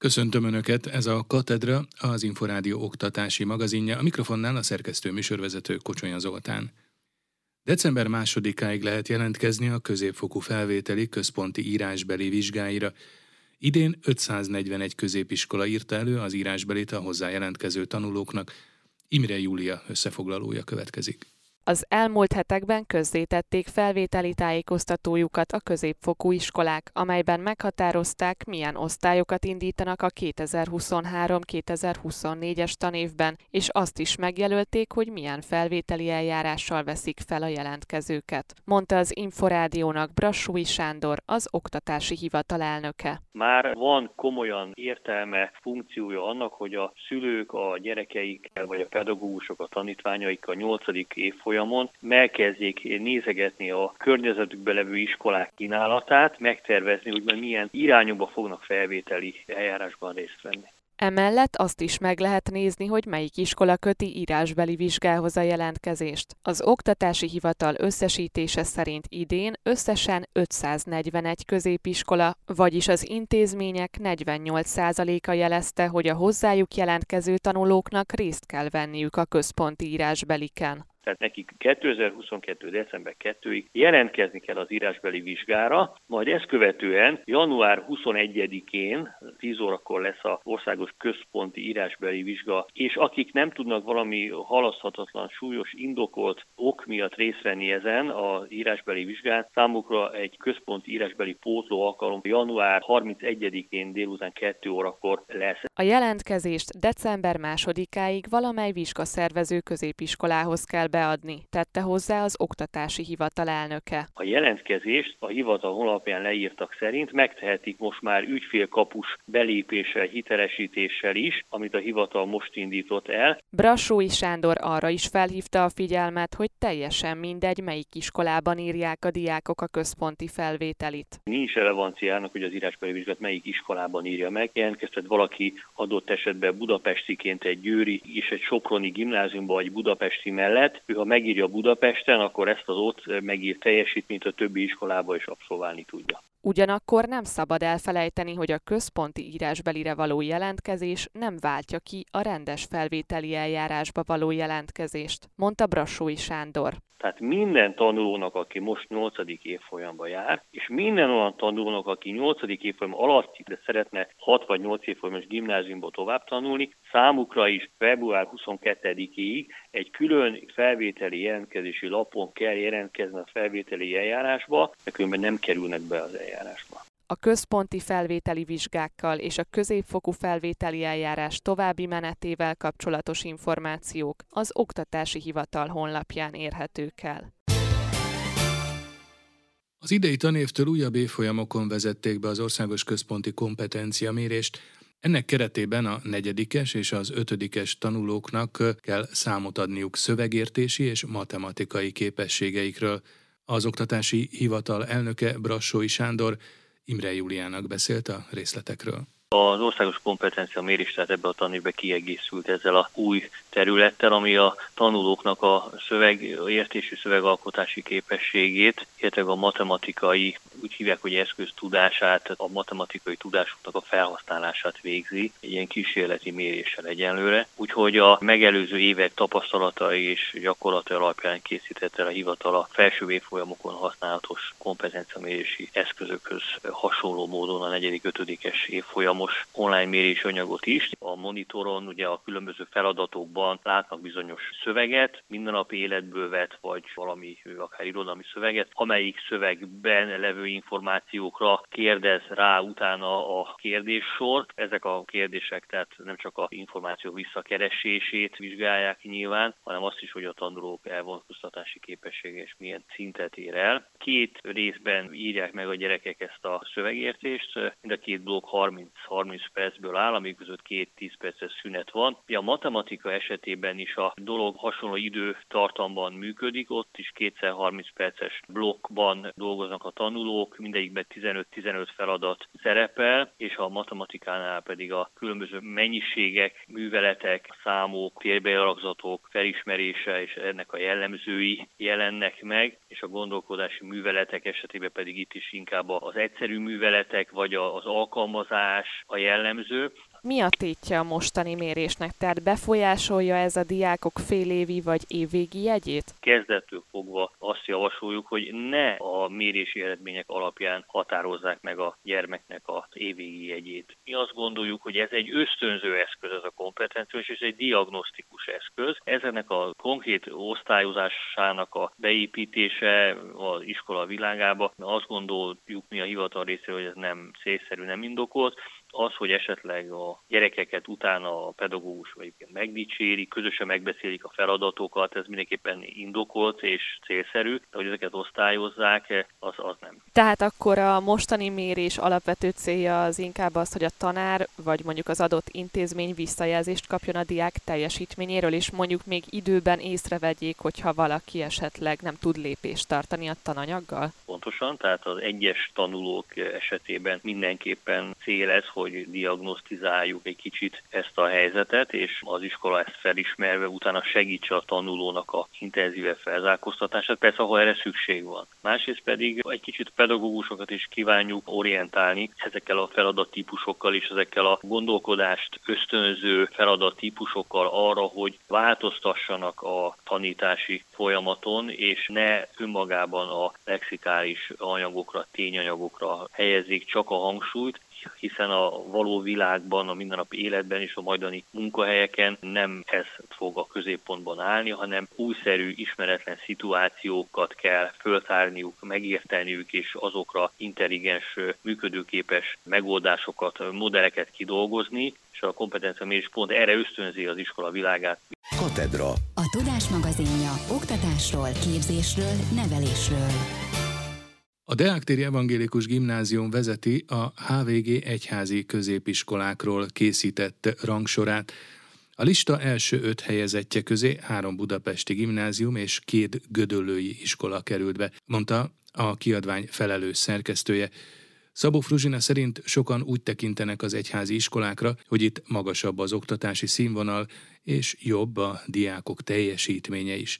Köszöntöm Önöket, ez a Katedra, az Inforádió oktatási magazinja, a mikrofonnál a szerkesztő műsorvezető Kocsonya Zoltán. December másodikáig lehet jelentkezni a középfokú felvételi központi írásbeli vizsgáira. Idén 541 középiskola írta elő az írásbelit a hozzá jelentkező tanulóknak. Imre Júlia összefoglalója következik. Az elmúlt hetekben közzétették felvételi tájékoztatójukat a középfokú iskolák, amelyben meghatározták, milyen osztályokat indítanak a 2023-2024-es tanévben, és azt is megjelölték, hogy milyen felvételi eljárással veszik fel a jelentkezőket. Mondta az Inforádiónak Brassúi Sándor, az oktatási hivatal elnöke. Már van komolyan értelme, funkciója annak, hogy a szülők a gyerekeikkel, vagy a pedagógusok a tanítványaik a 8. évfolyam folyamon megkezdjék nézegetni a környezetükbe levő iskolák kínálatát, megtervezni, hogy milyen irányokba fognak felvételi eljárásban részt venni. Emellett azt is meg lehet nézni, hogy melyik iskola köti írásbeli vizsgához a jelentkezést. Az Oktatási Hivatal összesítése szerint idén összesen 541 középiskola, vagyis az intézmények 48%-a jelezte, hogy a hozzájuk jelentkező tanulóknak részt kell venniük a központi írásbeliken tehát nekik 2022. december 2-ig jelentkezni kell az írásbeli vizsgára, majd ezt követően január 21-én 10 órakor lesz az országos központi írásbeli vizsga, és akik nem tudnak valami halaszthatatlan, súlyos, indokolt ok miatt részt venni ezen az írásbeli vizsgán, számukra egy központi írásbeli pótló alkalom január 31-én délután 2 órakor lesz. A jelentkezést december 2-áig valamely vizsgaszervező középiskolához kell beadni, tette hozzá az oktatási hivatal elnöke. A jelentkezést a hivatal honlapján leírtak szerint megtehetik most már ügyfélkapus belépéssel, hitelesítéssel is, amit a hivatal most indított el. Brassói Sándor arra is felhívta a figyelmet, hogy teljesen mindegy, melyik iskolában írják a diákok a központi felvételit. Nincs relevanciának, hogy az írásbeli vizsgát melyik iskolában írja meg. Jelentkeztet valaki adott esetben budapestiként egy győri és egy soproni gimnáziumban vagy budapesti mellett, ő ha megírja Budapesten, akkor ezt az ott megír teljesítményt a többi iskolába is abszolválni tudja. Ugyanakkor nem szabad elfelejteni, hogy a központi írásbelire való jelentkezés nem váltja ki a rendes felvételi eljárásba való jelentkezést, mondta Brassói Sándor. Tehát minden tanulónak, aki most 8. évfolyamba jár, és minden olyan tanulónak, aki 8. évfolyam alatt, de szeretne 6 vagy 8 évfolyamos gimnáziumba tovább tanulni, számukra is február 22-ig egy külön felvételi jelentkezési lapon kell jelentkezni a felvételi eljárásba, de különben nem kerülnek be az eljárásba a központi felvételi vizsgákkal és a középfokú felvételi eljárás további menetével kapcsolatos információk az Oktatási Hivatal honlapján érhetők el. Az idei tanévtől újabb évfolyamokon vezették be az országos központi kompetencia mérést. Ennek keretében a negyedikes és az ötödikes tanulóknak kell számot adniuk szövegértési és matematikai képességeikről. Az Oktatási Hivatal elnöke Brassói Sándor Imre Júliának beszélt a részletekről. Az országos kompetencia mérés tehát ebbe a tanévbe kiegészült ezzel a új területtel, ami a tanulóknak a szövegértési szövegalkotási képességét, illetve a matematikai, úgy hívják, hogy eszköztudását, a matematikai tudásoknak a felhasználását végzi, egy ilyen kísérleti méréssel egyenlőre. Úgyhogy a megelőző évek tapasztalatai és gyakorlati alapján készítette a hivatal a felső évfolyamokon használatos kompetenciamérési eszközökhöz hasonló módon a negyedik, ötödikes évfolyam számos online mérési anyagot is. A monitoron ugye a különböző feladatokban látnak bizonyos szöveget, mindennapi életből vett, vagy valami akár irodalmi szöveget, amelyik szövegben levő információkra kérdez rá utána a kérdéssor. Ezek a kérdések tehát nem csak a információ visszakeresését vizsgálják nyilván, hanem azt is, hogy a tanulók elvonatkoztatási képessége és milyen szintet ér el. Két részben írják meg a gyerekek ezt a szövegértést, mind a két blokk 30 30 percből áll, amíg között két 10 perces szünet van. A matematika esetében is a dolog hasonló időtartamban működik, ott is kétszer 30 perces blokkban dolgoznak a tanulók, mindegyikben 15-15 feladat szerepel, és a matematikánál pedig a különböző mennyiségek, műveletek, számok, térbealakzatok felismerése és ennek a jellemzői jelennek meg, és a gondolkodási műveletek esetében pedig itt is inkább az egyszerű műveletek, vagy az alkalmazás, a jellemző. Mi a tétje a mostani mérésnek? Tehát befolyásolja ez a diákok félévi vagy évvégi jegyét? Kezdettől fogva azt javasoljuk, hogy ne a mérési eredmények alapján határozzák meg a gyermeknek a évvégi jegyét. Mi azt gondoljuk, hogy ez egy ösztönző eszköz, ez a kompetenciós, és egy diagnosztikus eszköz. Ezenek a konkrét osztályozásának a beépítése az iskola világába, azt gondoljuk mi a hivatal részéről, hogy ez nem célszerű, nem indokolt az, hogy esetleg a gyerekeket utána a pedagógus vagy megdicséri, közösen megbeszélik a feladatokat, ez mindenképpen indokolt és célszerű, de hogy ezeket osztályozzák, az, az nem. Tehát akkor a mostani mérés alapvető célja az inkább az, hogy a tanár vagy mondjuk az adott intézmény visszajelzést kapjon a diák teljesítményéről, és mondjuk még időben észrevegyék, hogyha valaki esetleg nem tud lépést tartani a tananyaggal? Pontosan, tehát az egyes tanulók esetében mindenképpen cél ez, hogy diagnosztizáljuk egy kicsit ezt a helyzetet, és az iskola ezt felismerve utána segítse a tanulónak a intenzíve felzárkóztatását, persze ahol erre szükség van. Másrészt pedig egy kicsit pedagógusokat is kívánjuk orientálni ezekkel a feladattípusokkal és ezekkel a gondolkodást ösztönző feladattípusokkal arra, hogy változtassanak a tanítási folyamaton, és ne önmagában a lexikális anyagokra, tényanyagokra helyezik csak a hangsúlyt, hiszen a való világban, a mindennapi életben és a majdani munkahelyeken nem ez fog a középpontban állni, hanem újszerű, ismeretlen szituációkat kell föltárniuk, megérteniük, és azokra intelligens, működőképes megoldásokat, modelleket kidolgozni, és a kompetencia mérés pont erre ösztönzi az iskola világát. Katedra. A Tudás magazinja oktatásról, képzésről, nevelésről. A Deáktéri Evangélikus Gimnázium vezeti a HVG egyházi középiskolákról készített rangsorát. A lista első öt helyezettje közé három budapesti gimnázium és két gödöllői iskola került be, mondta a kiadvány felelős szerkesztője. Szabó Fruzsina szerint sokan úgy tekintenek az egyházi iskolákra, hogy itt magasabb az oktatási színvonal, és jobb a diákok teljesítménye is.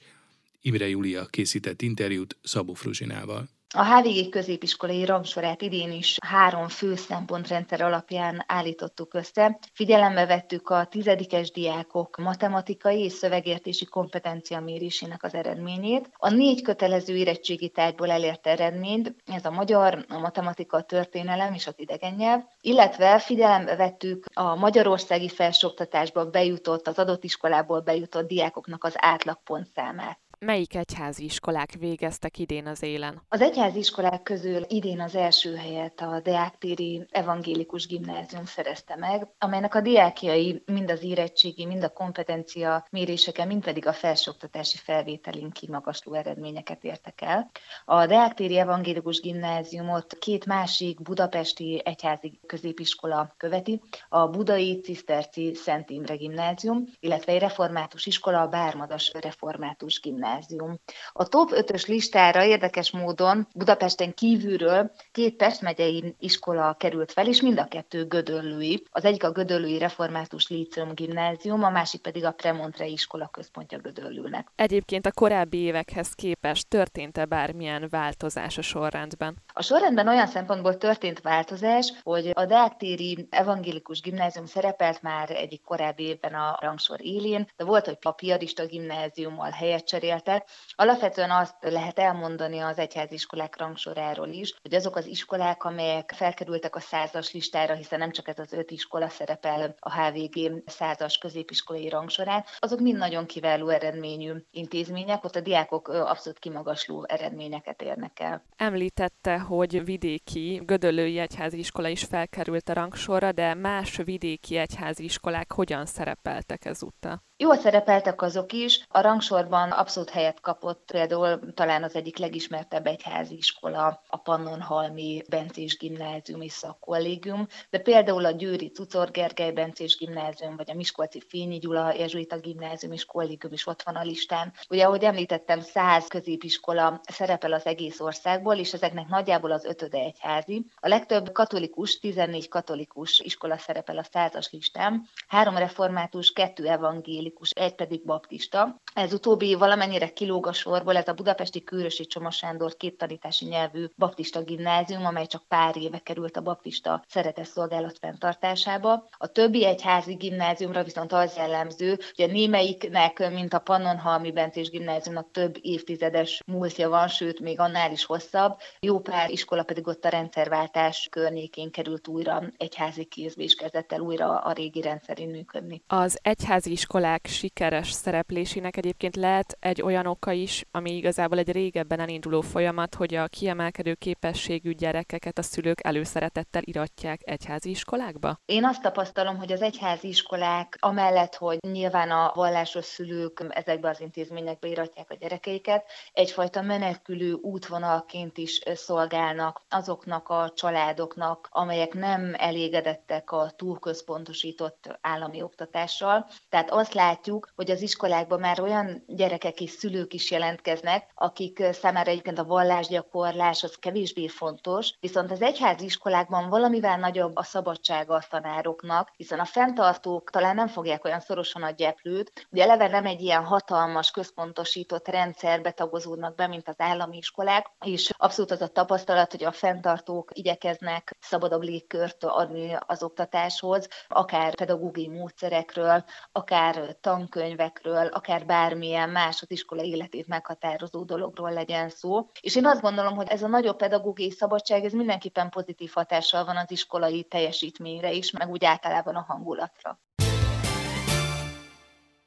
Imre Júlia készített interjút Szabó Fruzsinával. A HVG középiskolai rangsorát idén is három fő szempontrendszer alapján állítottuk össze. Figyelembe vettük a tizedikes diákok matematikai és szövegértési kompetencia mérésének az eredményét. A négy kötelező érettségi tárgyból elért eredményt, ez a magyar, a matematika, a történelem és az idegen nyelv, illetve figyelembe vettük a magyarországi felsőoktatásba bejutott, az adott iskolából bejutott diákoknak az átlagpontszámát melyik egyházi iskolák végeztek idén az élen? Az egyházi iskolák közül idén az első helyet a Deáktéri Evangélikus Gimnázium szerezte meg, amelynek a diákjai mind az érettségi, mind a kompetencia méréseken, mind pedig a felsőoktatási felvételin kimagasló eredményeket értek el. A Deáktéri Evangélikus Gimnáziumot két másik budapesti egyházi középiskola követi, a Budai Ciszterci Szent Imre Gimnázium, illetve egy református iskola, a Bármadas Református Gimnázium gimnázium. A top 5-ös listára érdekes módon Budapesten kívülről két Pest megyei iskola került fel, és mind a kettő gödöllői. Az egyik a Gödöllői Református Líceum gimnázium, a másik pedig a Premontre iskola központja Gödöllőnek. Egyébként a korábbi évekhez képest történt-e bármilyen változás a sorrendben? A sorrendben olyan szempontból történt változás, hogy a Deáktéri Evangélikus Gimnázium szerepelt már egyik korábbi évben a rangsor élén, de volt, hogy a Piarista gimnáziummal helyet cserélt, beszéltek. Alapvetően azt lehet elmondani az egyháziskolák rangsoráról is, hogy azok az iskolák, amelyek felkerültek a százas listára, hiszen nem csak ez az öt iskola szerepel a HVG százas középiskolai rangsorán, azok mind nagyon kiváló eredményű intézmények, ott a diákok abszolút kimagasló eredményeket érnek el. Említette, hogy vidéki Gödöllői Egyházi Iskola is felkerült a rangsorra, de más vidéki egyházi iskolák hogyan szerepeltek ezúttal? Jól szerepeltek azok is, a rangsorban abszolút helyet kapott például talán az egyik legismertebb egyházi iskola, a Pannonhalmi Bencés Gimnázium és Szakkollégium, de például a Győri Cucor Gergely Bencés Gimnázium, vagy a Miskolci Fényi Gyula Jezsuita Gimnázium és Kollégium is ott van a listán. Ugye, ahogy említettem, száz középiskola szerepel az egész országból, és ezeknek nagyjából az ötöde egyházi. A legtöbb katolikus, 14 katolikus iskola szerepel a százas listán, három református, kettő evangélikus, egy pedig baptista. Ez utóbbi valamennyi mennyire kilóg a sorból, ez a budapesti Kőrösi Csoma Sándor két tanítási nyelvű baptista gimnázium, amely csak pár éve került a baptista szeretetszolgálat fenntartásába. A többi egyházi gimnáziumra viszont az jellemző, hogy a némelyiknek, mint a Pannonhalmi Bencés gimnáziumnak több évtizedes múltja van, sőt, még annál is hosszabb. Jó pár iskola pedig ott a rendszerváltás környékén került újra egyházi kézbe, és kezdett el újra a régi rendszerén működni. Az egyházi iskolák sikeres szereplésének egyébként lehet egy olyan oka is, ami igazából egy régebben elinduló folyamat, hogy a kiemelkedő képességű gyerekeket a szülők előszeretettel iratják egyházi iskolákba? Én azt tapasztalom, hogy az egyházi iskolák amellett, hogy nyilván a vallásos szülők ezekbe az intézményekbe iratják a gyerekeiket, egyfajta menekülő útvonalként is szolgálnak azoknak a családoknak, amelyek nem elégedettek a túlközpontosított állami oktatással. Tehát azt látjuk, hogy az iskolákban már olyan gyerekek és szülők is jelentkeznek, akik számára egyébként a vallásgyakorlás az kevésbé fontos, viszont az egyházi iskolákban valamivel nagyobb a szabadsága a tanároknak, hiszen a fenntartók talán nem fogják olyan szorosan a gyeplőt, ugye eleve nem egy ilyen hatalmas, központosított rendszerbe tagozódnak be, mint az állami iskolák, és abszolút az a tapasztalat, hogy a fenntartók igyekeznek szabadabb légkört adni az oktatáshoz, akár pedagógiai módszerekről, akár tankönyvekről, akár bármilyen más az iskola életét meghatározó dologról legyen szó. És én azt gondolom, hogy ez a nagyobb pedagógiai szabadság, ez mindenképpen pozitív hatással van az iskolai teljesítményre is, meg úgy általában a hangulatra.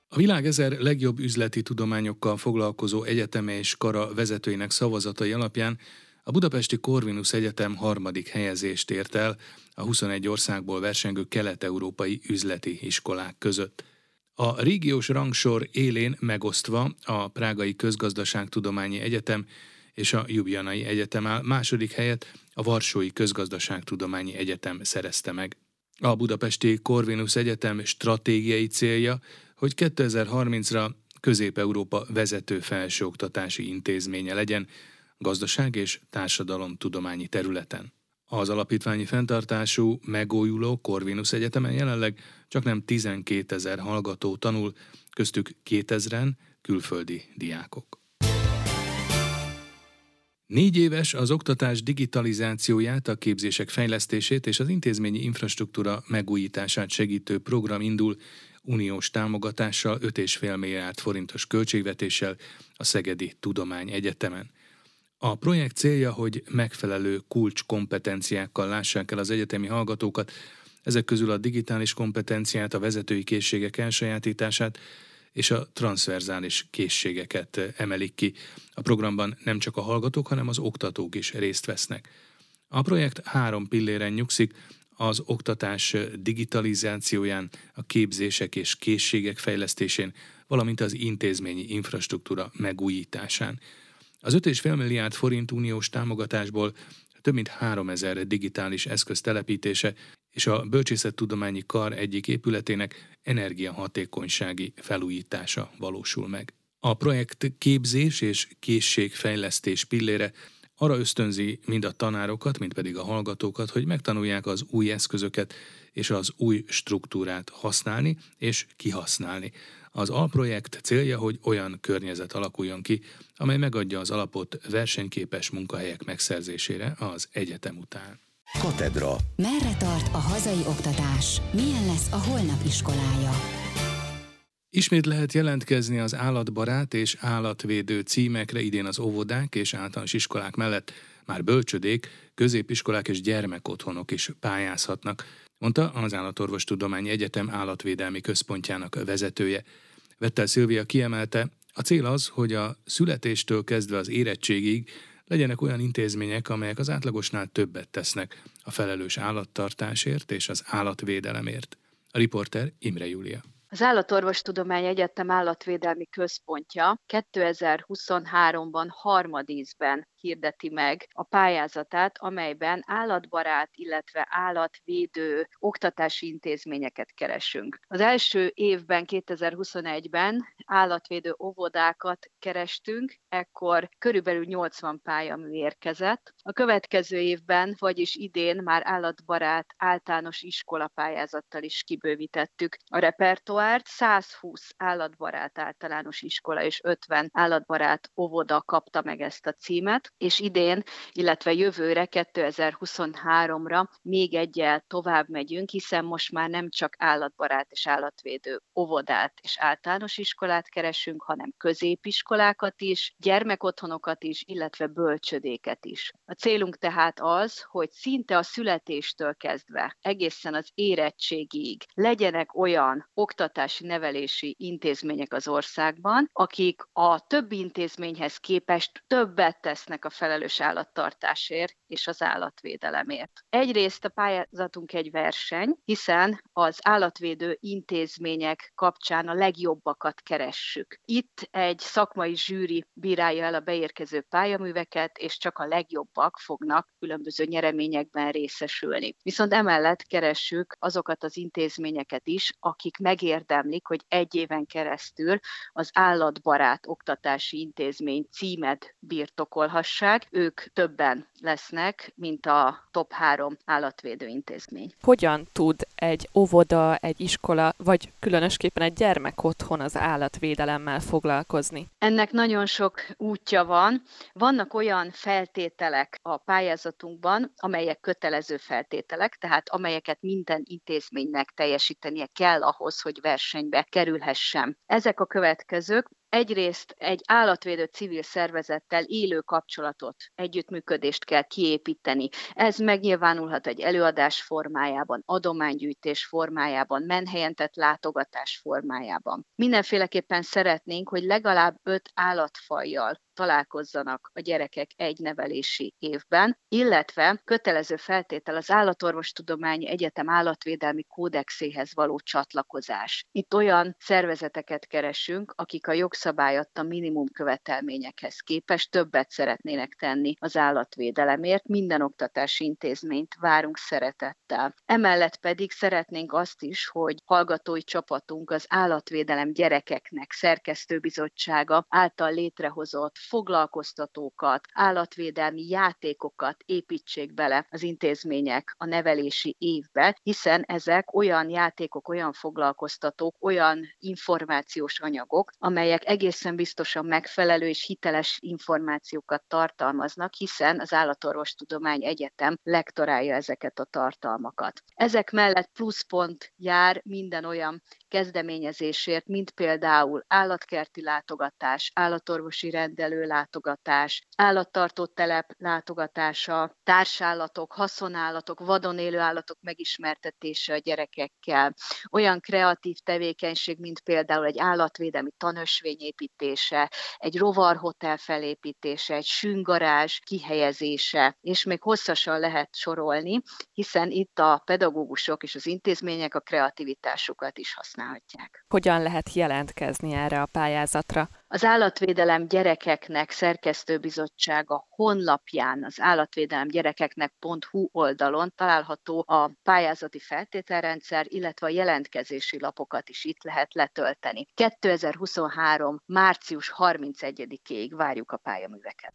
A világ ezer legjobb üzleti tudományokkal foglalkozó egyeteme és kara vezetőinek szavazatai alapján a Budapesti Corvinus Egyetem harmadik helyezést ért el a 21 országból versengő kelet-európai üzleti iskolák között. A régiós rangsor élén megosztva a Prágai Közgazdaságtudományi Egyetem és a Jubjanai Egyetem áll, második helyet a Varsói Közgazdaságtudományi Egyetem szerezte meg. A Budapesti Corvinus Egyetem stratégiai célja, hogy 2030-ra Közép-Európa vezető felsőoktatási intézménye legyen gazdaság és társadalomtudományi területen. Az alapítványi fenntartású, megújuló Corvinus Egyetemen jelenleg csak nem 12 ezer hallgató tanul, köztük 2000-en külföldi diákok. Négy éves az oktatás digitalizációját, a képzések fejlesztését és az intézményi infrastruktúra megújítását segítő program indul uniós támogatással 5,5 milliárd forintos költségvetéssel a Szegedi Tudomány Egyetemen. A projekt célja, hogy megfelelő kulcskompetenciákkal lássák el az egyetemi hallgatókat, ezek közül a digitális kompetenciát, a vezetői készségek elsajátítását és a transzverzális készségeket emelik ki. A programban nem csak a hallgatók, hanem az oktatók is részt vesznek. A projekt három pilléren nyugszik, az oktatás digitalizációján, a képzések és készségek fejlesztésén, valamint az intézményi infrastruktúra megújításán. Az 5,5 milliárd forint uniós támogatásból több mint 3000 digitális eszköz telepítése és a Bölcsészettudományi Kar egyik épületének energiahatékonysági felújítása valósul meg. A projekt képzés és készségfejlesztés pillére arra ösztönzi mind a tanárokat, mind pedig a hallgatókat, hogy megtanulják az új eszközöket és az új struktúrát használni és kihasználni. Az alprojekt célja, hogy olyan környezet alakuljon ki, amely megadja az alapot versenyképes munkahelyek megszerzésére az egyetem után. Katedra. Merre tart a hazai oktatás? Milyen lesz a holnap iskolája? Ismét lehet jelentkezni az állatbarát és állatvédő címekre idén az óvodák és általános iskolák mellett már bölcsödék, középiskolák és gyermekotthonok is pályázhatnak, mondta az Állatorvostudományi Egyetem állatvédelmi központjának vezetője. Vettel Szilvia kiemelte, a cél az, hogy a születéstől kezdve az érettségig legyenek olyan intézmények, amelyek az átlagosnál többet tesznek a felelős állattartásért és az állatvédelemért. A riporter Imre Júlia. Az Állatorvostudomány Egyetem állatvédelmi központja 2023-ban harmadízben hirdeti meg a pályázatát, amelyben állatbarát, illetve állatvédő oktatási intézményeket keresünk. Az első évben, 2021-ben állatvédő óvodákat kerestünk, ekkor körülbelül 80 pályamű érkezett. A következő évben, vagyis idén már állatbarát általános iskola pályázattal is kibővítettük a repertoárt. 120 állatbarát általános iskola és 50 állatbarát óvoda kapta meg ezt a címet, és idén, illetve jövőre, 2023-ra még egyel tovább megyünk, hiszen most már nem csak állatbarát és állatvédő óvodát és általános iskolát keresünk, hanem középiskolákat is, gyermekotthonokat is, illetve bölcsödéket is. A célunk tehát az, hogy szinte a születéstől kezdve egészen az érettségig legyenek olyan oktatási nevelési intézmények az országban, akik a többi intézményhez képest többet tesznek a felelős állattartásért és az állatvédelemért. Egyrészt a pályázatunk egy verseny, hiszen az állatvédő intézmények kapcsán a legjobbakat keressük. Itt egy szakmai zsűri bírálja el a beérkező pályaműveket, és csak a legjobbak fognak különböző nyereményekben részesülni. Viszont emellett keressük azokat az intézményeket is, akik megérdemlik, hogy egy éven keresztül az állatbarát oktatási intézmény címet birtokolhassák. Ők többen lesznek, mint a top három állatvédő intézmény. Hogyan tud egy óvoda, egy iskola, vagy különösképpen egy gyermek otthon az állatvédelemmel foglalkozni? Ennek nagyon sok útja van. Vannak olyan feltételek a pályázatunkban, amelyek kötelező feltételek, tehát amelyeket minden intézménynek teljesítenie kell ahhoz, hogy versenybe kerülhessen. Ezek a következők egyrészt egy állatvédő civil szervezettel élő kapcsolatot, együttműködést kell kiépíteni. Ez megnyilvánulhat egy előadás formájában, adománygyűjtés formájában, menhelyen tett látogatás formájában. Mindenféleképpen szeretnénk, hogy legalább öt állatfajjal találkozzanak a gyerekek egy nevelési évben, illetve kötelező feltétel az Állatorvostudományi Egyetem állatvédelmi kódexéhez való csatlakozás. Itt olyan szervezeteket keresünk, akik a jogszabály adta minimum követelményekhez képest többet szeretnének tenni az állatvédelemért. Minden oktatási intézményt várunk szeretettel. Emellett pedig szeretnénk azt is, hogy hallgatói csapatunk az állatvédelem gyerekeknek szerkesztőbizottsága által létrehozott foglalkoztatókat, állatvédelmi játékokat építsék bele az intézmények a nevelési évbe, hiszen ezek olyan játékok, olyan foglalkoztatók, olyan információs anyagok, amelyek egészen biztosan megfelelő és hiteles információkat tartalmaznak, hiszen az Állatorvostudomány Egyetem lektorálja ezeket a tartalmakat. Ezek mellett pluszpont jár minden olyan kezdeményezésért, mint például állatkerti látogatás, állatorvosi rendelő látogatás, állattartó telep látogatása, társállatok, haszonállatok, vadon élő állatok megismertetése a gyerekekkel, olyan kreatív tevékenység, mint például egy állatvédelmi tanösvény építése, egy rovarhotel felépítése, egy süngarázs kihelyezése, és még hosszasan lehet sorolni, hiszen itt a pedagógusok és az intézmények a kreativitásukat is használhatják. Hogyan lehet jelentkezni erre a pályázatra? Az Állatvédelem Gyerekeknek Szerkesztőbizottsága honlapján, az állatvédelem gyerekeknek.hu oldalon található a pályázati feltételrendszer, illetve a jelentkezési lapokat is itt lehet letölteni. 2023. március 31-ig várjuk a pályaműveket.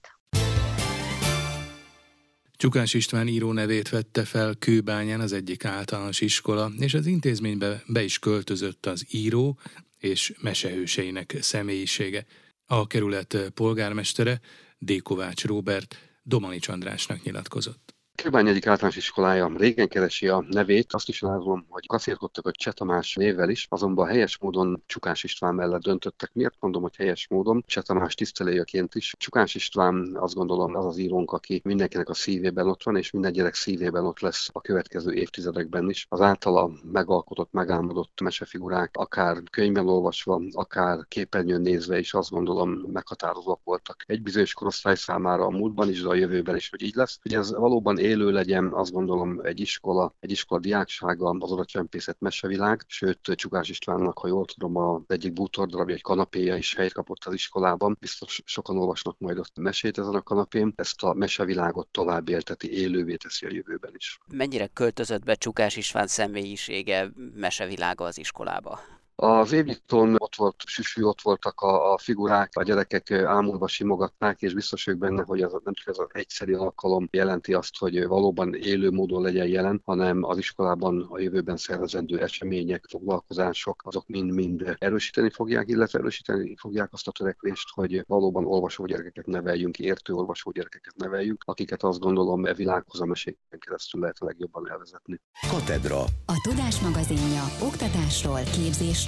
Csukás István író nevét vette fel Kőbányán az egyik általános iskola, és az intézménybe be is költözött az író és mesehőseinek személyisége. A kerület polgármestere, D. Róbert, Domani Csandrásnak nyilatkozott. Kőbány egyik általános iskolája régen keresi a nevét, azt is látom, hogy kaszírkodtak a Cseh Tamás névvel is, azonban helyes módon Csukás István mellett döntöttek. Miért mondom, hogy helyes módon? Cseh Tamás tiszteléjeként is. Csukás István azt gondolom az az írónk, aki mindenkinek a szívében ott van, és minden gyerek szívében ott lesz a következő évtizedekben is. Az általa megalkotott, megálmodott mesefigurák, akár könyvben olvasva, akár képernyőn nézve is azt gondolom meghatározóak voltak. Egy bizonyos korosztály számára a múltban is, de a jövőben is, hogy így lesz. Hogy ez valóban élő legyen, azt gondolom egy iskola, egy iskola diáksága, az odacsempészet mesevilág, sőt Csukás Istvánnak, ha jól tudom, az egyik bútordarabja, egy kanapéja is helyet kapott az iskolában. Biztos sokan olvasnak majd ott mesét ezen a kanapén. Ezt a mesevilágot tovább élteti, élővé teszi a jövőben is. Mennyire költözött be Csukás István személyisége, mesevilága az iskolába? Az évnyiton ott volt süsű, ott voltak a, a figurák, a gyerekek ámulva simogatták, és biztos vagyok benne, hogy az nem csak ez az egyszeri alkalom jelenti azt, hogy valóban élő módon legyen jelen, hanem az iskolában a jövőben szervezendő események, foglalkozások, azok mind-mind erősíteni fogják, illetve erősíteni fogják azt a törekvést, hogy valóban olvasó gyerekeket neveljünk, értő olvasó gyerekeket neveljünk, akiket azt gondolom e világhoz a meséken keresztül lehet a legjobban elvezetni. Katedra. A Tudás magazinja oktatásról, képzésről,